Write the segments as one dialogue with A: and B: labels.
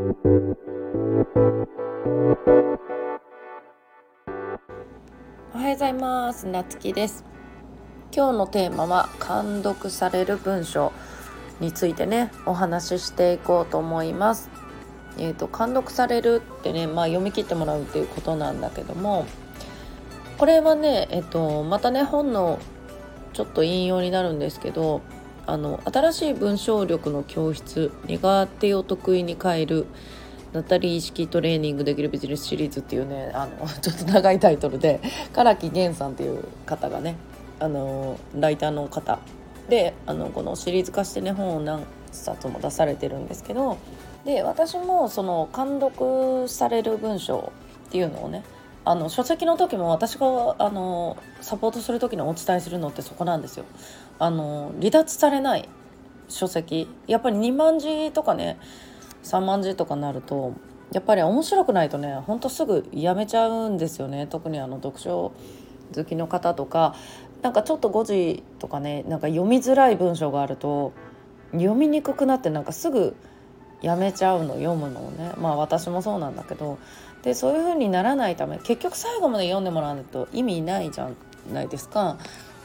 A: おはようございます。なつきです。今日のテーマは監読される文章についてねお話ししていこうと思います。えーと、監読されるってね、まあ、読み切ってもらうっていうことなんだけどもこれはね、えーと、またね本のちょっと引用になるんですけどあの新しい文章力の教室苦手を得意に変えるナタリー式トレーニングできるビジネスシリーズっていうねあの ちょっと長いタイトルで唐木源さんっていう方がねあのライターの方であのこのシリーズ化してね本を何冊も出されてるんですけどで私もその監読される文章っていうのをねあの書籍の時も私があのサポートする時にお伝えするのってそこなんですよ。あの離脱されない書籍やっぱり2万字とかね3万字とかになるとやっぱり面白くないとねほんとすぐやめちゃうんですよね特にあの読書好きの方とかなんかちょっと5時とかねなんか読みづらい文章があると読みにくくなってなんかすぐやめちゃうの読むのをねまあ私もそうなんだけどでそういう風にならないため結局最後まで読んでもらわないと意味ないじゃないですか。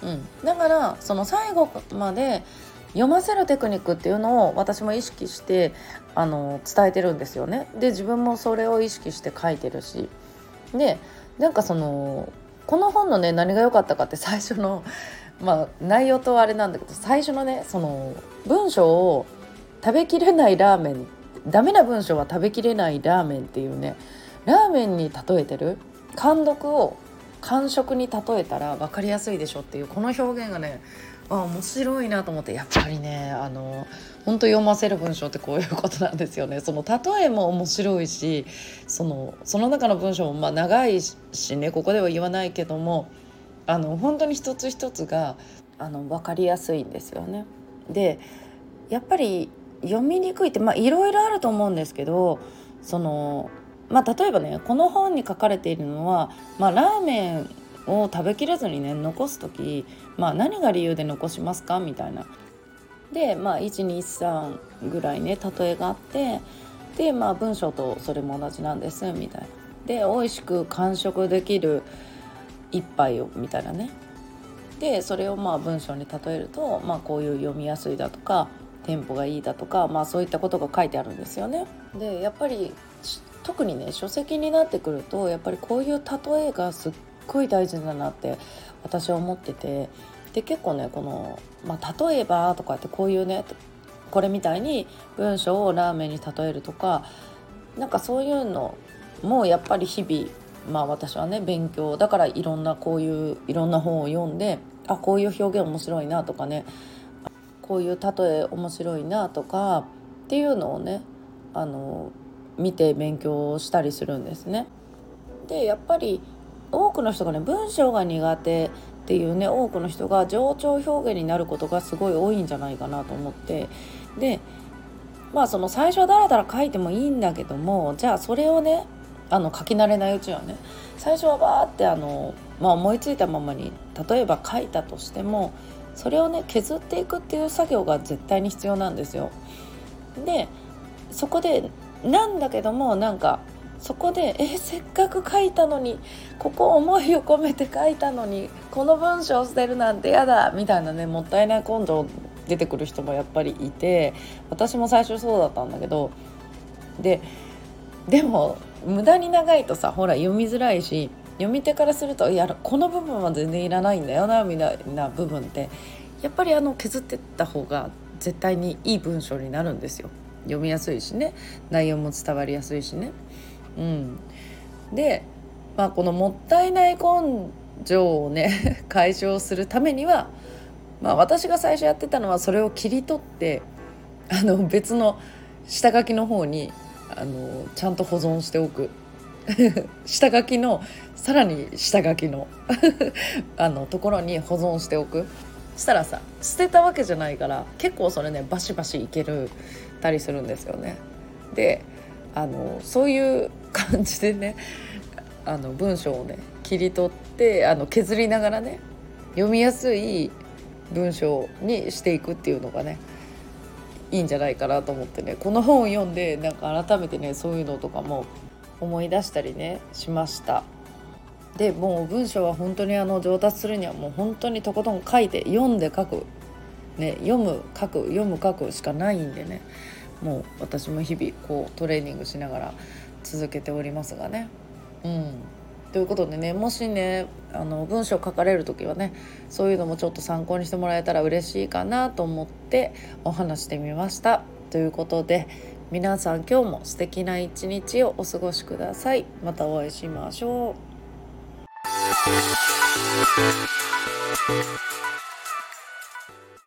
A: うん、だからその最後まで読ませるテクニックっていうのを私も意識してあの伝えてるんですよね。で自分もそれを意識して書いてるしでなんかそのこの本のね何が良かったかって最初のまあ内容とあれなんだけど最初のねその文章を食べきれないラーメンダメな文章は食べきれないラーメンっていうねラーメンに例えてる？監読を完食に例えたら分かりやすいでしょっていうこの表現がねあ面白いなと思ってやっぱりねあの本当読ませる文章ってこういうことなんですよね。その例えも面白いしそのその中の文章もまあ長いしねここでは言わないけどもあの本当に一つ一つがあの分かりやすいんですよね。でやっぱり読みにくいってまあいろいろあると思うんですけどそのまあ例えばねこの本に書かれているのは、まあ、ラーメンを食べきれずにね残す時、まあ、何が理由で残しますか？みたいな。でまあ123ぐらいね例えがあってでまあ文章とそれも同じなんですみたいな。で美味しく完食できる一杯をみたいなね。でそれをまあ文章に例えると、まあ、こういう読みやすいだとかテンポがいいだとか、まあ、そういったことが書いてあるんですよね。でやっぱり特にね書籍になってくるとやっぱりこういう例えがすっごい大事だなって私は思っててで結構ねこの、まあ、例えばとかってこういうねこれみたいに文章をラーメンに例えるとかなんかそういうのもやっぱり日々まあ私はね勉強だからいろんなこういういろんな本を読んであこういう表現面白いなとかねこういう例え面白いなとかっていうのをねあの見て勉強したりするんですね。でやっぱり多くの人がね文章が苦手っていうね多くの人が情緒表現になることがすごい多いんじゃないかなと思ってでまあその最初はだらだら書いてもいいんだけどもじゃあそれをねあの書き慣れないうちはね最初はバーってあの、まあ、思いついたままに例えば書いたとしてもそれをね削っていくっていう作業が絶対に必要なんですよ。でそこでなんだけどもなんかそこでえせっかく書いたのにここ思いを込めて書いたのにこの文章を捨てるなんてやだみたいなねもったいない根性出てくる人もやっぱりいて私も最初そうだったんだけどででも無駄に長いとさほら読みづらいし読み手からするといやこの部分は全然いらないんだよなみたいな部分ってやっぱりあの削ってった方が絶対にいい文章になるんですよ。読みやすいしね内容も伝わりやすいしね。うん、で、まあ、このもったいない根性をね 解消するためには、まあ、私が最初やってたのはそれを切り取ってあの別の下書きの方にあのちゃんと保存しておく 下書きのさらに下書きの あのところに保存しておくしたらさ捨てたわけじゃないから結構それねバシバシいけるたりするんですよね。であのそういう感じでねあの文章をね切り取ってあの削りながらね読みやすい文章にしていくっていうのがねいいんじゃないかなと思ってねこの本を読んでなんか改めてねそういうのとかも思い出したりねしました。でもう文章は本当にあの上達するにはもう本当にとことん書いて読んで書く、ね、読む書く読む書くしかないんでねもう私も日々こうトレーニングしながら続けておりますがね。うんということでねもしねあの文章書かれる時はねそういうのもちょっと参考にしてもらえたら嬉しいかなと思ってお話してみました。ということで皆さん今日も素敵な一日をお過ごしください。またお会いしましょう。